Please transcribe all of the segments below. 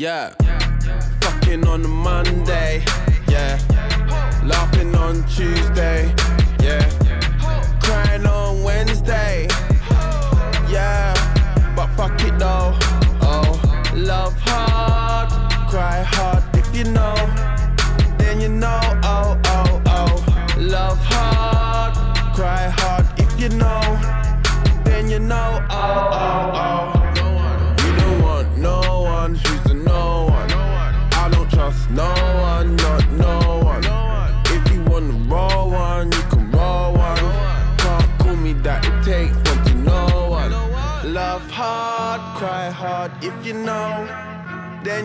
Yeah. Fucking on a Monday. Yeah. Laughing on Tuesday. Yeah. Crying on Wednesday. Yeah. But fuck it though. Oh. Love hard. Cry hard if you know. Then you know. Oh, oh, oh. Love hard. Cry hard if you know. Then you know. Oh, oh, oh.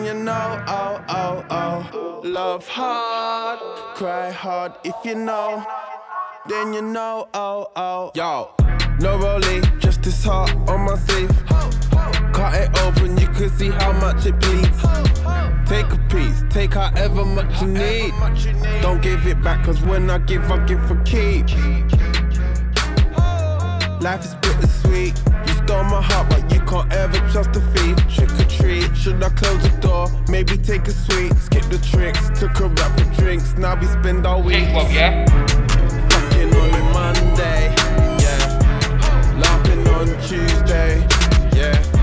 You know, oh, oh, oh. Love hard, cry hard if you know. Then you know, oh, oh. Yo, no rolling, just this heart on my sleeve. Cut it open, you can see how much it bleeds. Take a piece, take however much you need. Don't give it back, cause when I give, I give for keeps. Life is bittersweet. You stole my heart, but can't ever trust a thief. Trick or treat, should I close the door? Maybe take a sweet, skip the tricks. Took a rap for drinks, now we spend our weeks. K-pop, yeah? Fucking on a Monday, yeah. Laughing on Tuesday, yeah.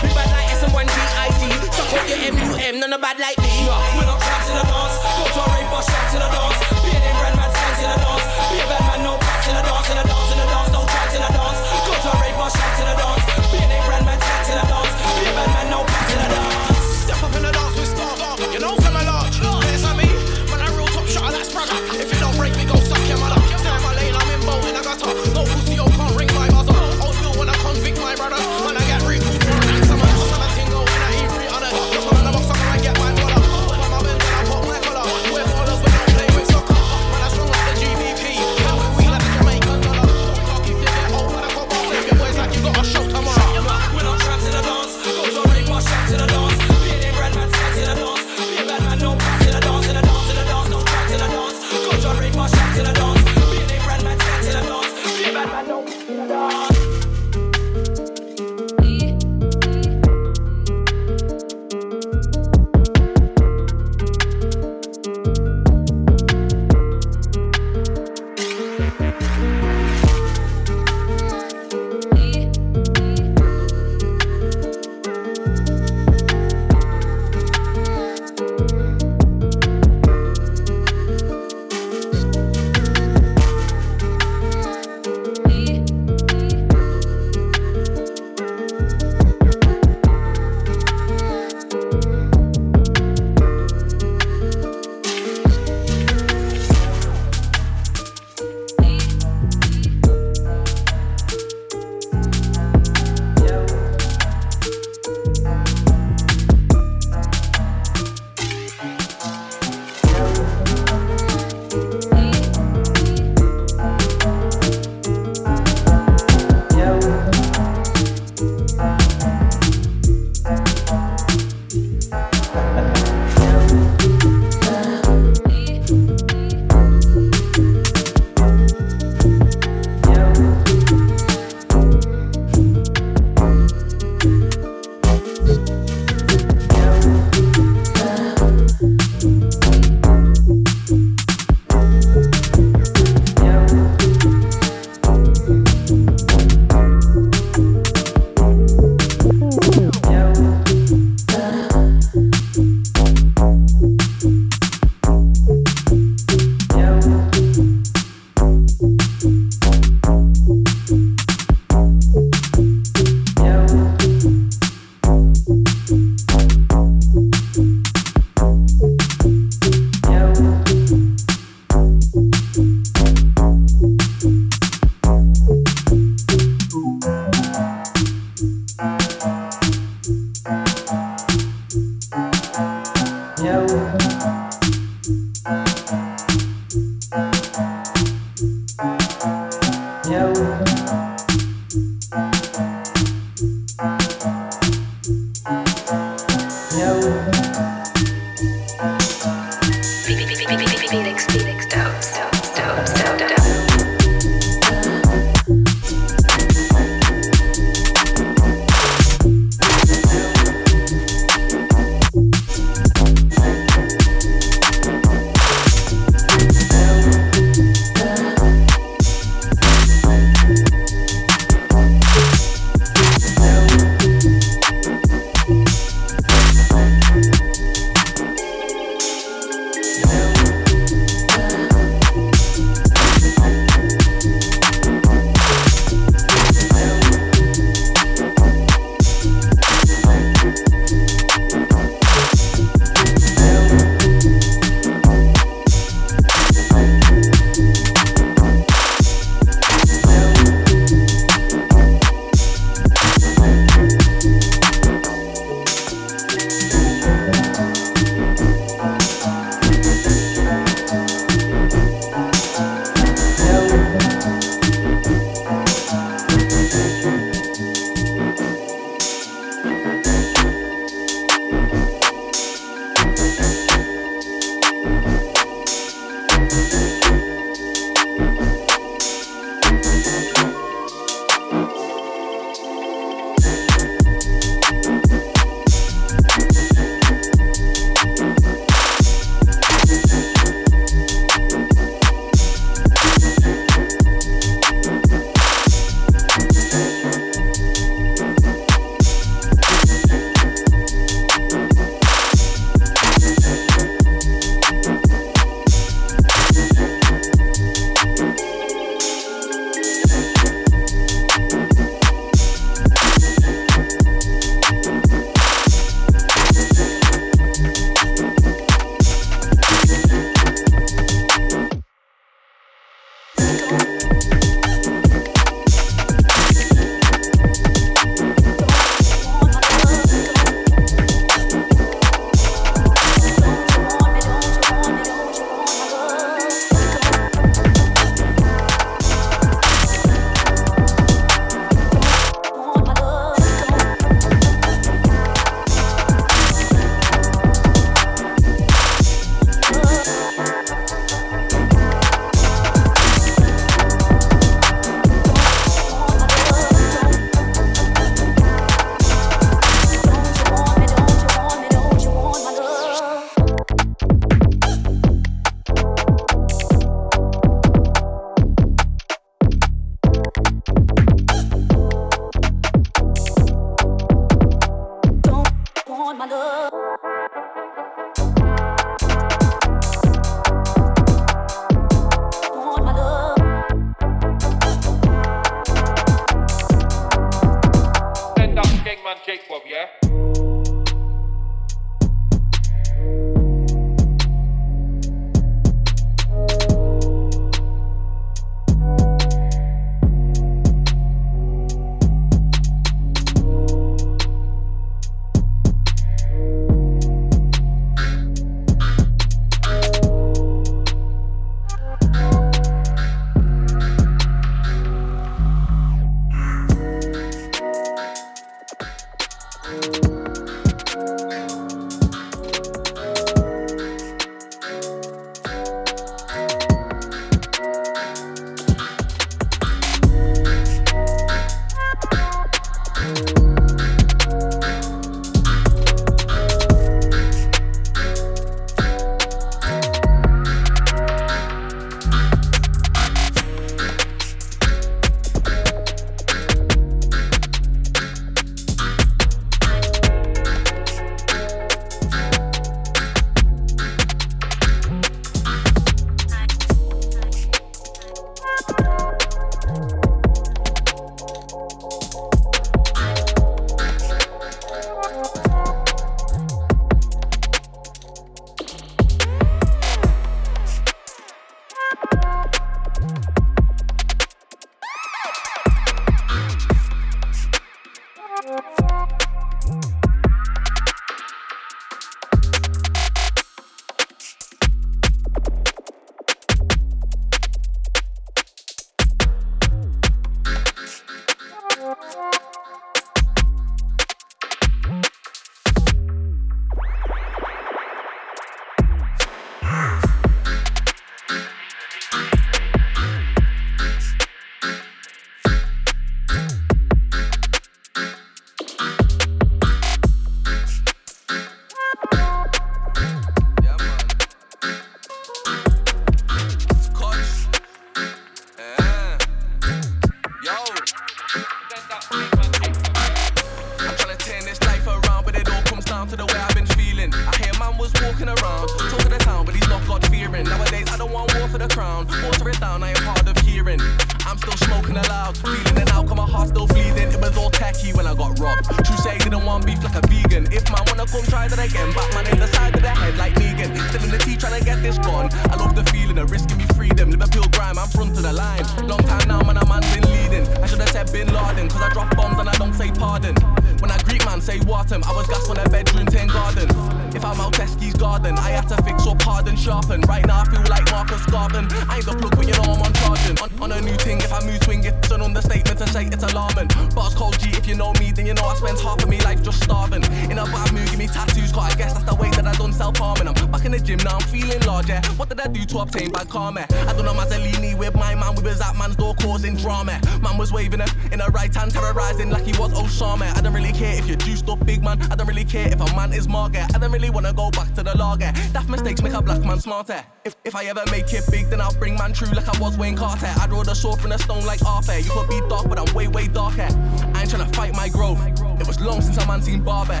To karma? Eh? I don't know Mazzolini with my man, we was at man's door causing drama. Man was waving it in a right hand, terrorizing like he was Osama. I don't really care if you're juiced up, big man. I don't really care if a man is Margaret. Eh? I don't really wanna go back to the lager. Daft mistakes make a black man smarter. If, if I ever make it big, then I'll bring man true like I was Wayne Carter. I'd roll the sword from a stone like Arthur. You could be dark, but I'm way, way darker. I ain't tryna fight my growth. It was long since a man seen Barber.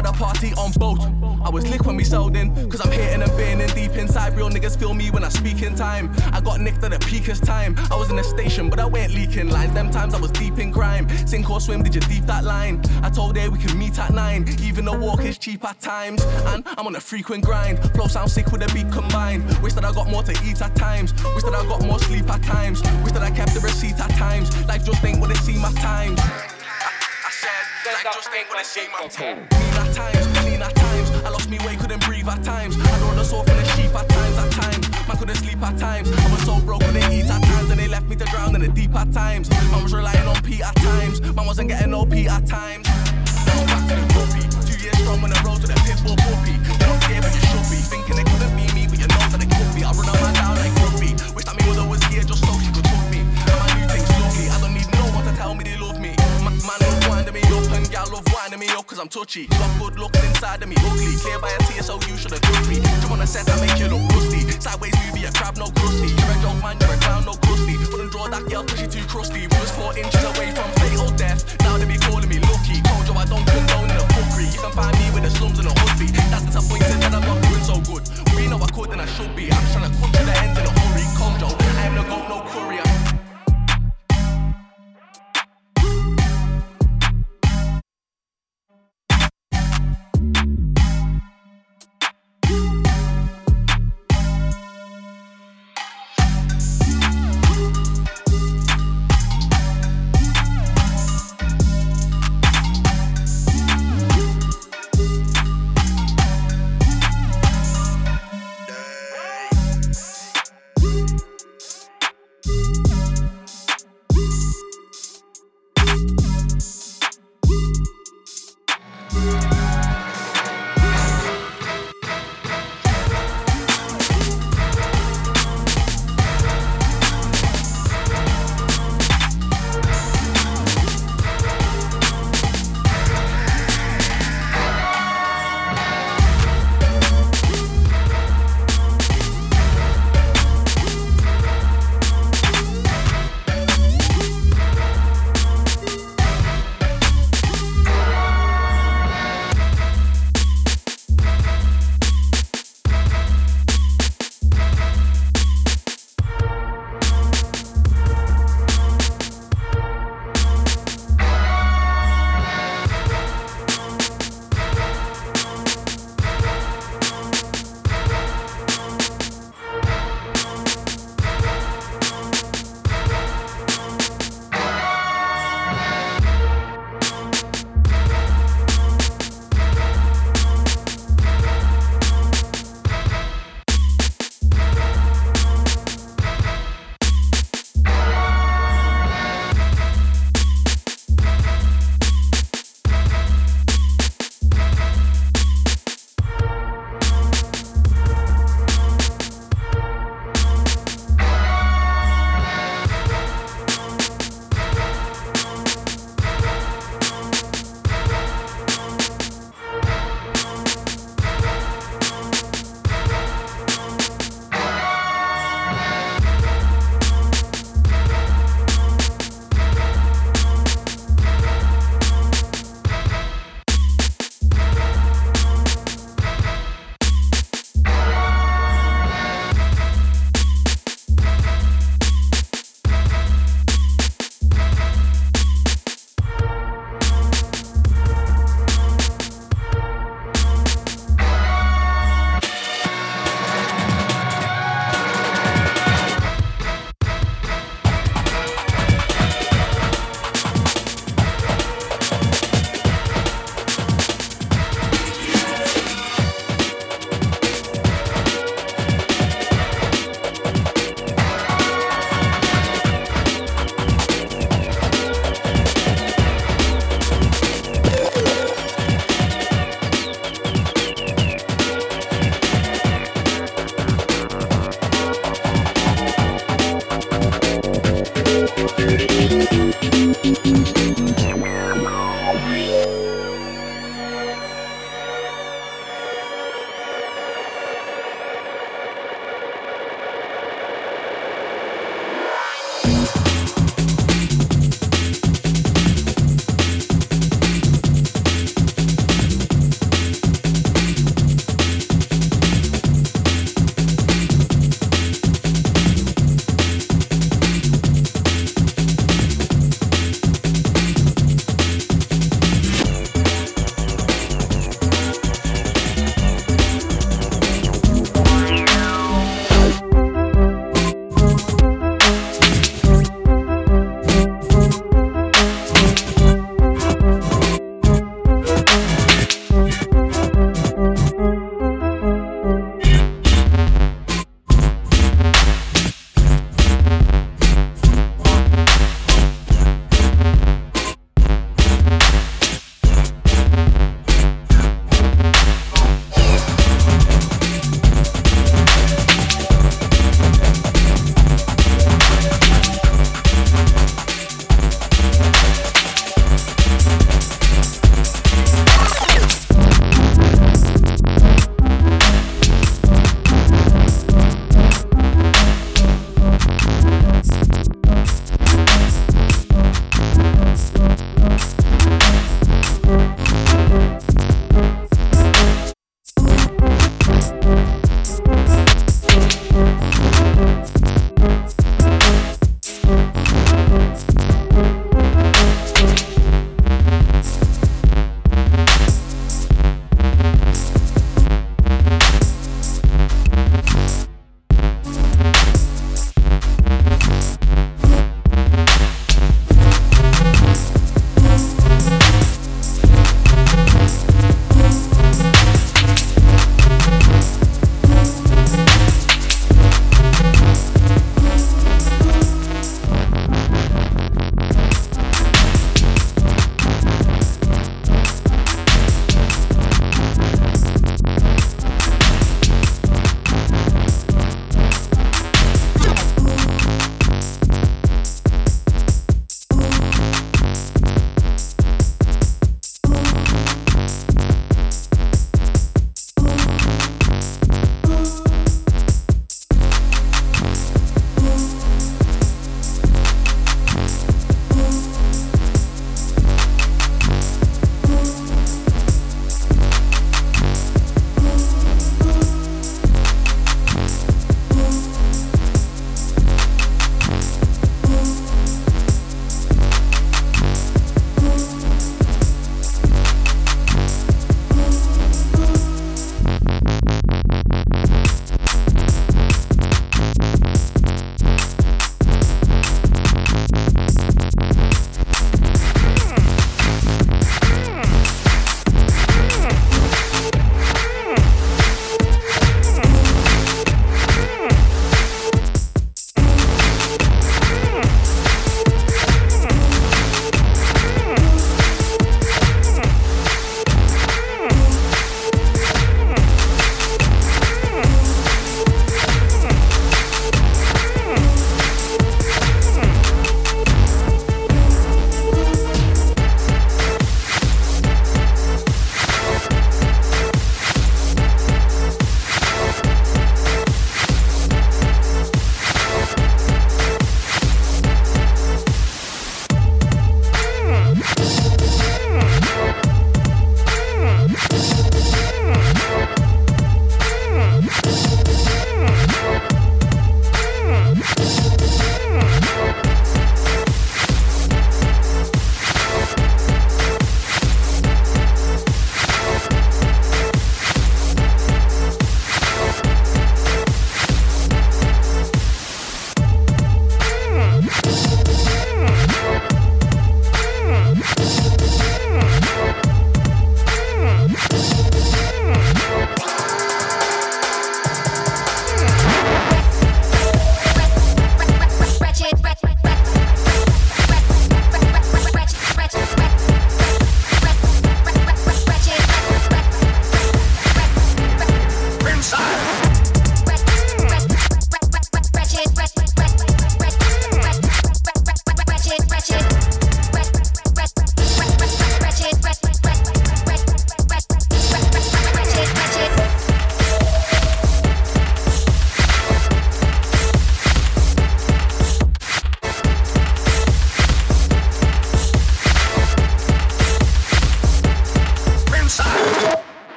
Had a party on boat. I was licked when we sold in, cause I'm hitting and burning deep inside. Real niggas feel me when I speak in time. I got nicked at the peakest time. I was in a station, but I weren't leaking lines. Them times I was deep in crime. Sink or swim, did you deep that line? I told her we can meet at nine. Even the walk is cheap at times. And I'm on a frequent grind. Flow sound sick with a beat combined. Wish that I got more to eat at times. Wish that I got more sleep at times. Wish that I kept the receipt at times. Life just ain't what it seem at times. I just ain't what it seem at times. Lean at times, lean at times. I lost me way, couldn't breathe at times. I rode the sword from the sheep at times, at times. Man couldn't sleep at times. I was so broke, couldn't eat at times. And they left me to drown in the deep at times. Man was relying on Pete at times. Man wasn't getting no Pete at times. Now I'm back to the groupie. Two years strong when I rose to the pitbull puppy. They don't care, but you should be. Thinking it couldn't be me, but you know that it could be. I run a man down like Grumpy. Wish that me mother was here just so cause I'm touchy. Got good looks inside of me, ugly. Clear by a tear, so you should've took me. Do you wanna set I make you look rusty? Sideways movie, a crab, no crusty. You're a joke man, you're a clown, no crusty. Wouldn't draw that girl cause she too crusty. We was four inches away from fatal death. Now they be calling me lucky. Told you I don't condone in a fuckery. You can find me with the slums and a hoodie. That's disappointing that I'm not doing so good. We know I could and I should be. I'm trying to come to the end in a hurry. Kojo, I am no goat, no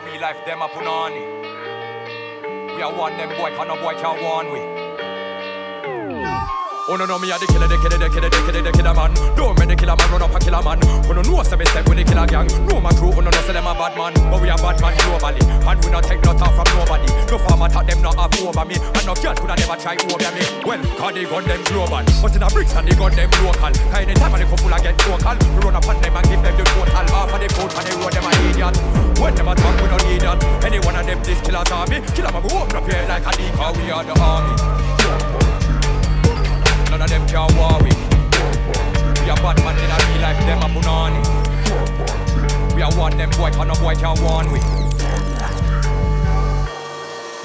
courier. We are one them boy, can no boy can warn we. Oh no no me a the killer, the killer, the killer, the killer, the killer man. Don't make the killer man run up a killer man. Oh no know say me step with the killer gang. No my crew, oh no no say them a bad man, but we a bad man globally. And we not take no talk from nobody. No farmer talk them not have over me, and no girl coulda never try over me. Well, cause they gun them global, but in a bricks and they gun them local. Cause anytime a the couple a get vocal, we run up on them and give them the total. Half of the code and they road them a idiot. When them a talk, we don't need that. Any one of them this killers army, killer man go open up here like a decoy. We are the army. Of them can war with. We a bad man in a real life, them a punani. We a one them boy, and no boy can warn we.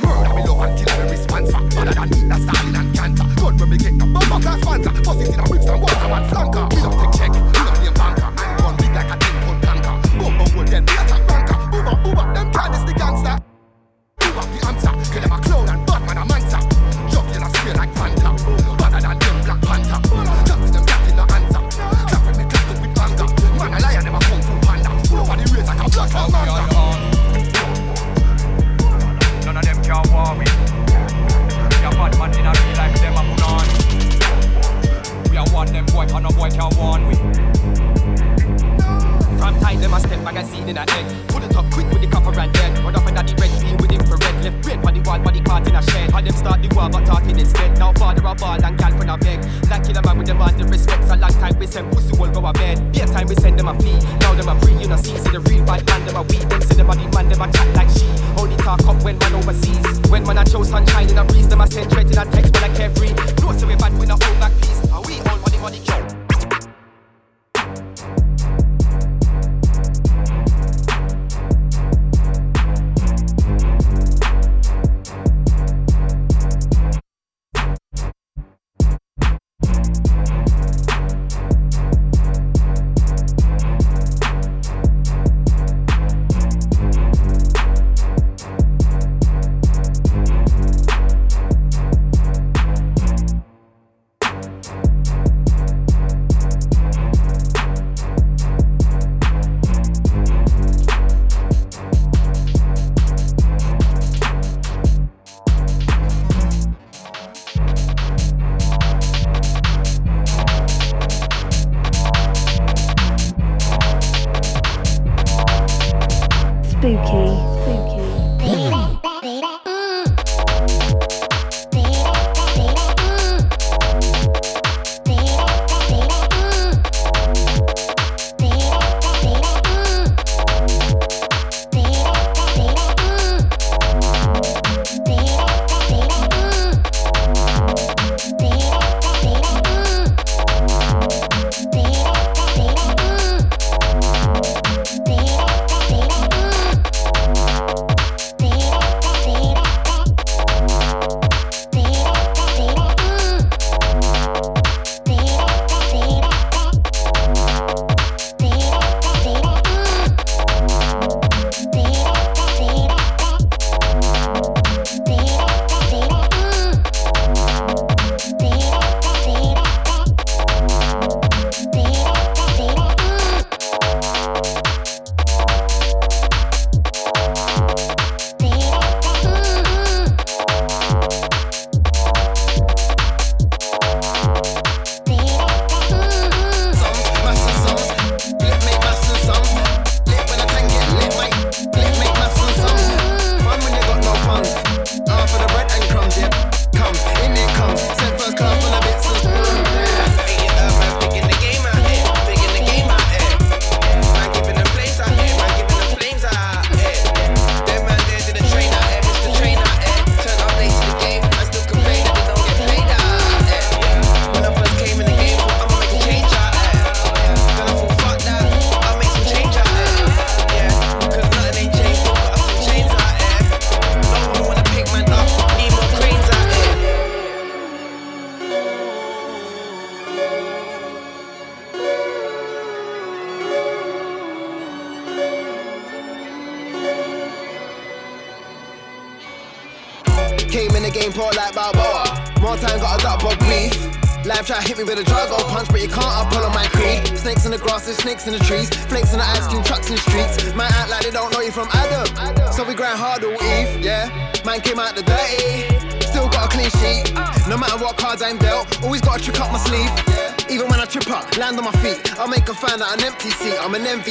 Murder me love and kill every response Other than Nina, Stalin and cancer Gun when me get the bomber class sponsor Bust it in a whips and water and flanker. We don't take check, we don't name banker. Gun big like a 10 pound tanker Bumbo hold them, we attack banker. Booba, booba, them can't is the gangster boy can warn we. From time them a step magazine in a head Pull it up quick with the copper and dead Run up under the red beam with infrared Left brain on the wall, body part in a shed. Had them start the war but talking instead Now father a ball and gal friend a beg Like kill a man with them on the respects A long time. We send pussy will go a bed. Be time we send them a flee Now them a free, you know see See the real bad man. Them a weed Them see them a man. Them a chat like she. Only talk up when man overseas. When man a show sunshine in a breeze Them a send threat in a text when I carefree No say we bad we no hold back peace. And we all money money count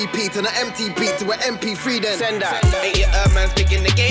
MVP an empty beat, to an MP3 then. Send that. Ain't your herb man's picking the game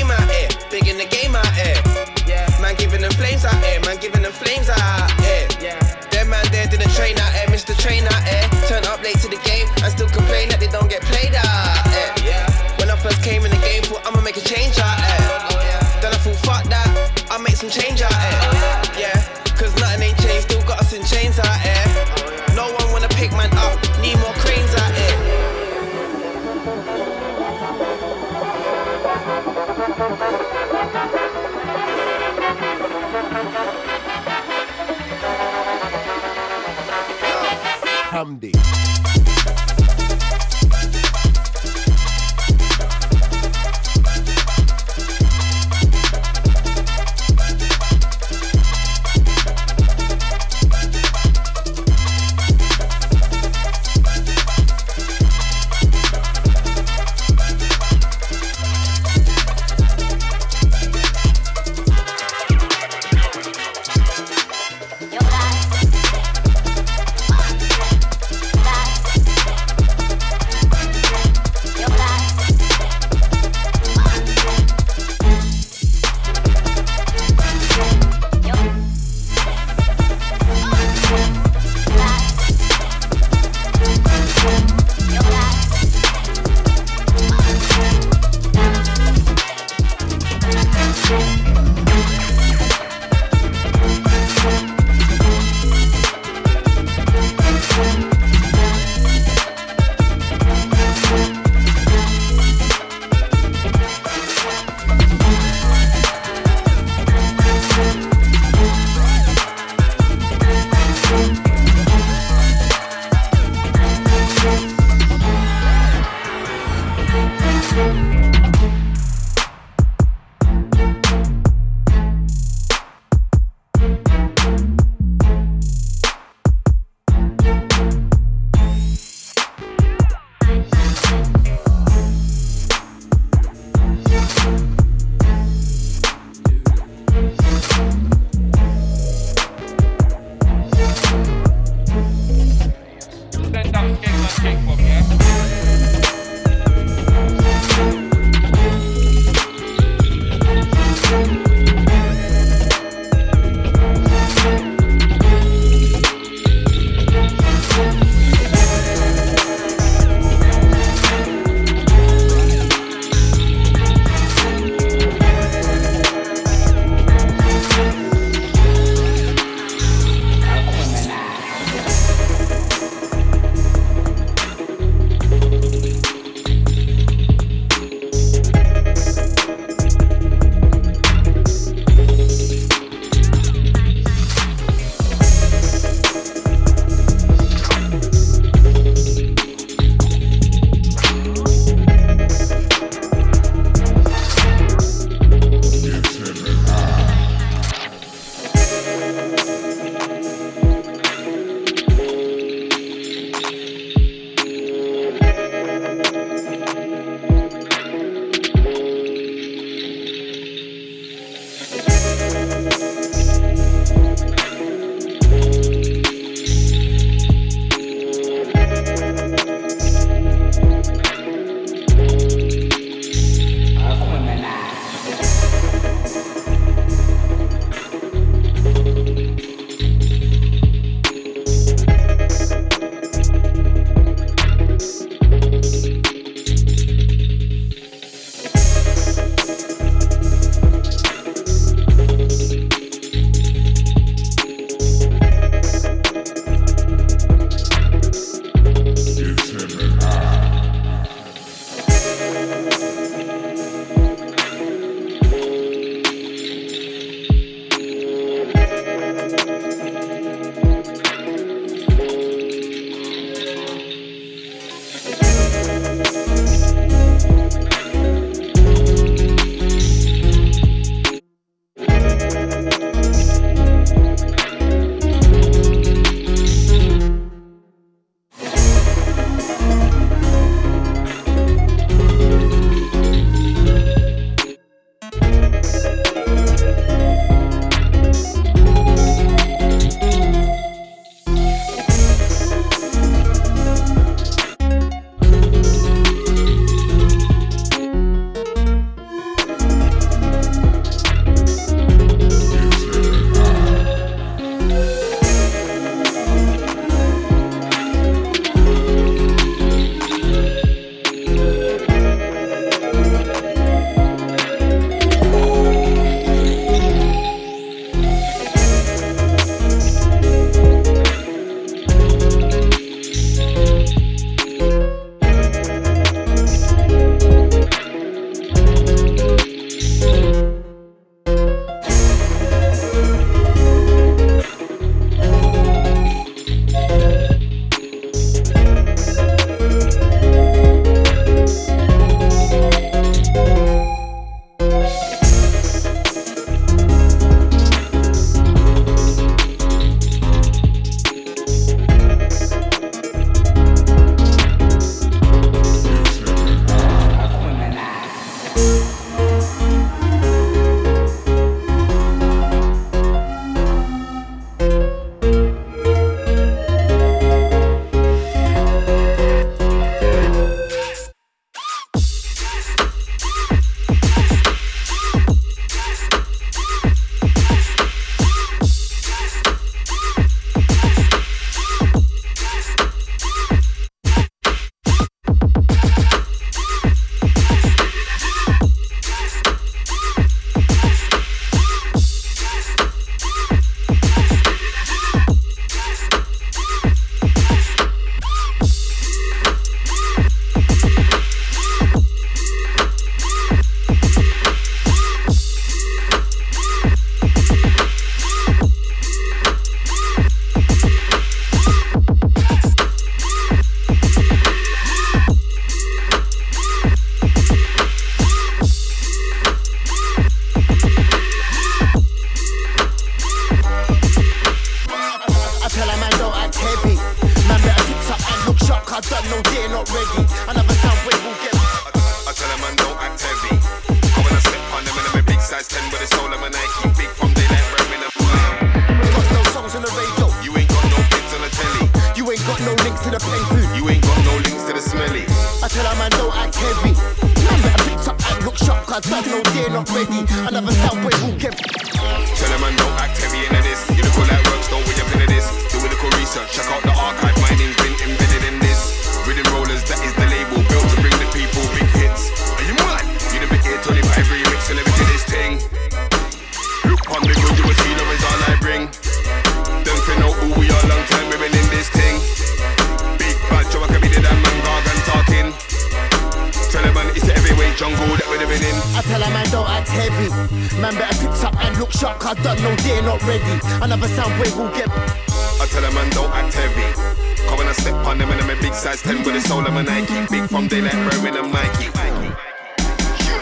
And cause done no day not ready. Another sound wave will get. I tell a man don't act heavy. Come when I step on them and I'm a big size 10 with a soul of a Nike. Big from daylight, wearing a Mikey.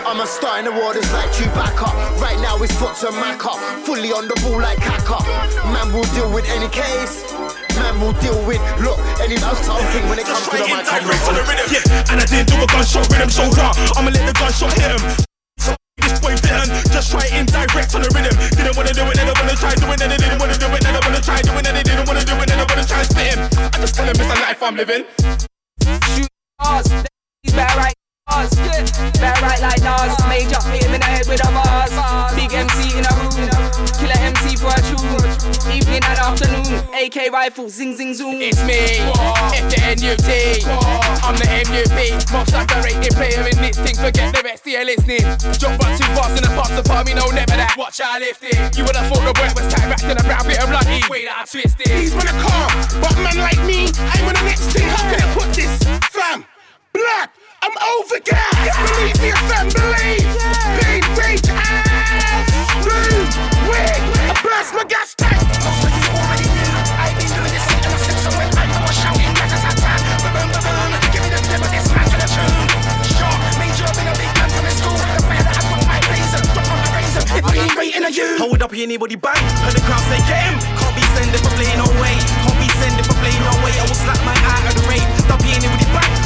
I'm a star in the waters like Chewbacca. Right now it's foot to Mac up. Fully on the ball like Kaka. Man will deal with any case. Man will deal with, look, any household thing when it comes to the mic. I'm Direct on the rhythm. Yeah, and I didn't do a gunshot rhythm so raw. I'ma let the gunshot hit him. Didn't just try indirect on the rhythm. Didn't wanna do it, then I wanna try doing it. Didn't wanna do it, then I wanna try doing it. Didn't wanna do it, then I wanna try spit him. I just tell him it's the life I'm living. Shoot bars, he's better right better right like Nas. Major, hit him in the head with a bars. Big MC in a room, killer MC for a tune. Evening and afternoon, AK rifle, zing zing zoom. It's me, F the N-U-T I'm the M-U-B Most underrated player in this thing Forget the rest of you listening Jump back too fast in the past apart me no never that Watch how I lift it You would have thought the word was tied back to the brown bit of bloody Wait I twist it He's on a car, but man like me, I'm on the next thing. How can I put this? Fam, black, I'm over gas. Believe me, fam, believe. Rage, out. Boom, wig, I burst my gas tank. I've been doing this since I was six, so when I was shouting, boom, give me the of this tune. Sure, major, been a big school. The fire that I drop my razor. I you. Hold up, anybody bang? Heard the crowd say, get him. Can't be sending for play no way. Can't be sending for play no way. I will slap my eye at the rave. Stop bang? Heard the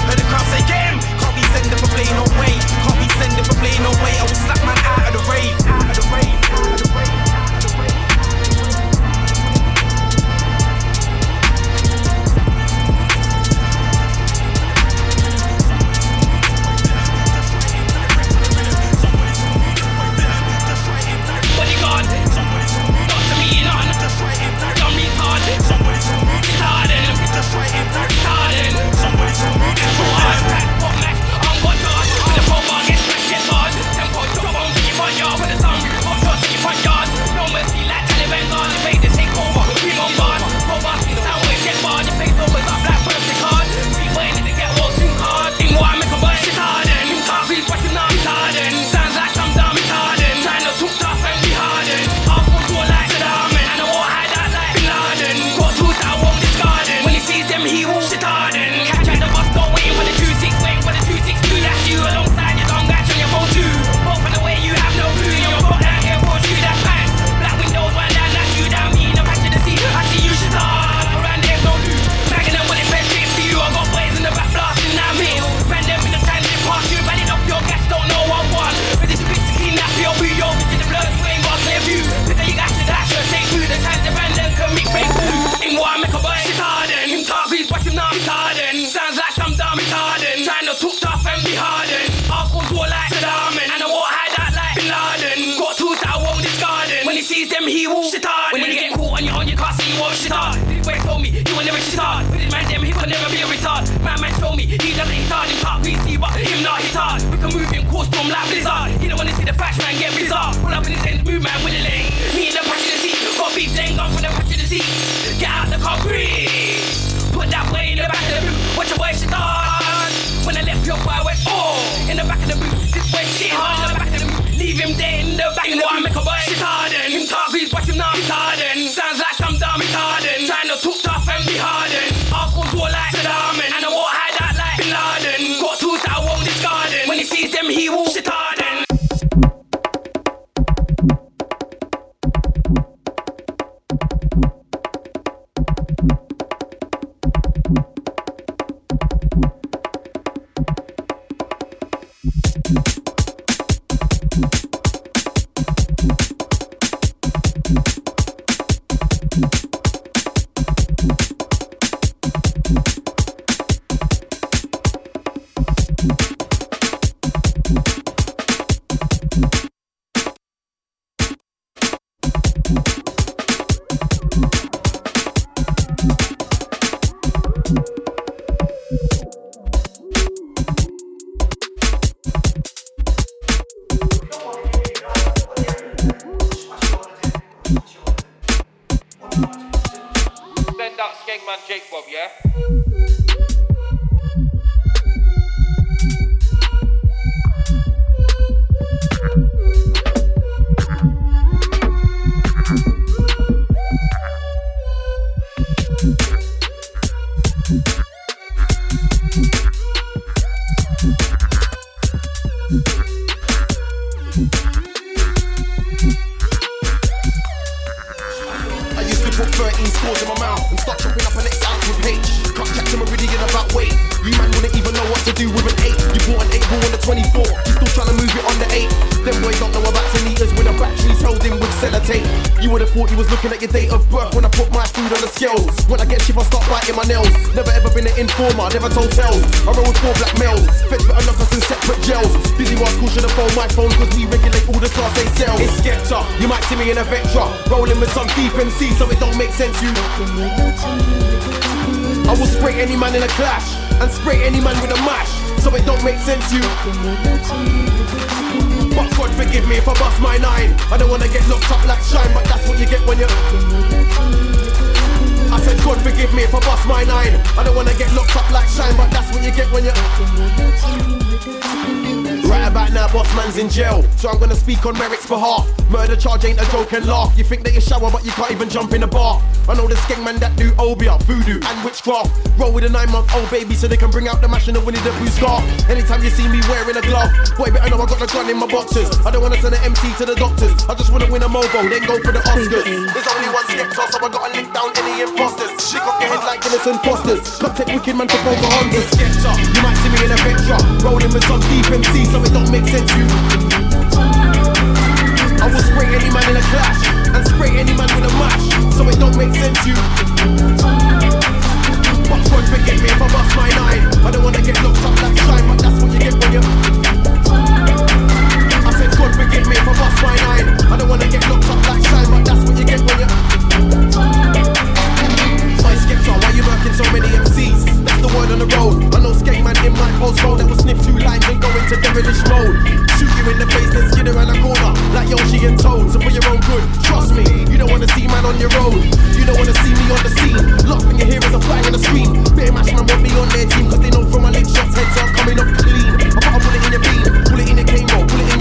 him now Sounds like some dumb retarded Trying to talk tough and be hardened You would have thought you was looking at your date of birth when I put my food on the scales. When I get shit, I start biting my nails. Never ever been an informer, never told tales. I roll with four black males. Feds better knock us in separate jails. Busy school should have phoned my phone cause we regulate all the class A sales. It's Skepta, you might see me in a Vectra. Rolling with some deep MC so it don't make sense you. I will spray any man in a clash and spray any man with a mash so it don't make sense you. But God forgive me if I bust my nine. I don't wanna get locked up like shine, but that's what you get when you're. I said God forgive me if I bust my nine. I don't wanna get locked up like shine, but that's what you get when you. Right about now, boss man's in jail, so I'm gonna speak on Merrick's behalf. Murder charge ain't a joke and laugh. You think that you shower, but you can't even jump in a bath. I know this skeng man that do obeah, voodoo, and witchcraft. Roll with a nine month old baby so they can bring out the mash and the Winnie the Pooh scarf. Anytime you see me wearing a glove, boy, better know I got the gun in my boxes. I don't wanna send an MC to the doctors. I just wanna win a mobo, then go for the Oscars. There's only one Skepta, so I gotta link down any imposters. Shake off your head like innocent imposters. Come take wicked man for Hondas. Skepta, you might see me in a Vectra, rolling with some deep MC, so it don't make sense. You. I will spray any man in a clash and spray any man with a mash, so it don't make sense. You. But God forgive me if I bust my nine. I don't wanna get locked up like shine, but that's what you get when you. I said God forgive me if I bust my nine. I don't wanna get locked up like shine, but that's what you get when you. Skepta, why you working so many MCs? That's the word on the road. I know skeng man in my postcode that will sniff two lines and go into devilish mode. Shoot you in the face, then skid around the corner like Yoshi and Toad. So for your own good, trust me, you don't wanna see man on your own. You don't wanna see me on the scene. Locked in your hair as a flag on the screen. Better match man want me on their team, cause they know from my leg shots, heads are coming up clean. I put a bullet in your bean, bullet in your cane, bullet in your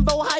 MSN convo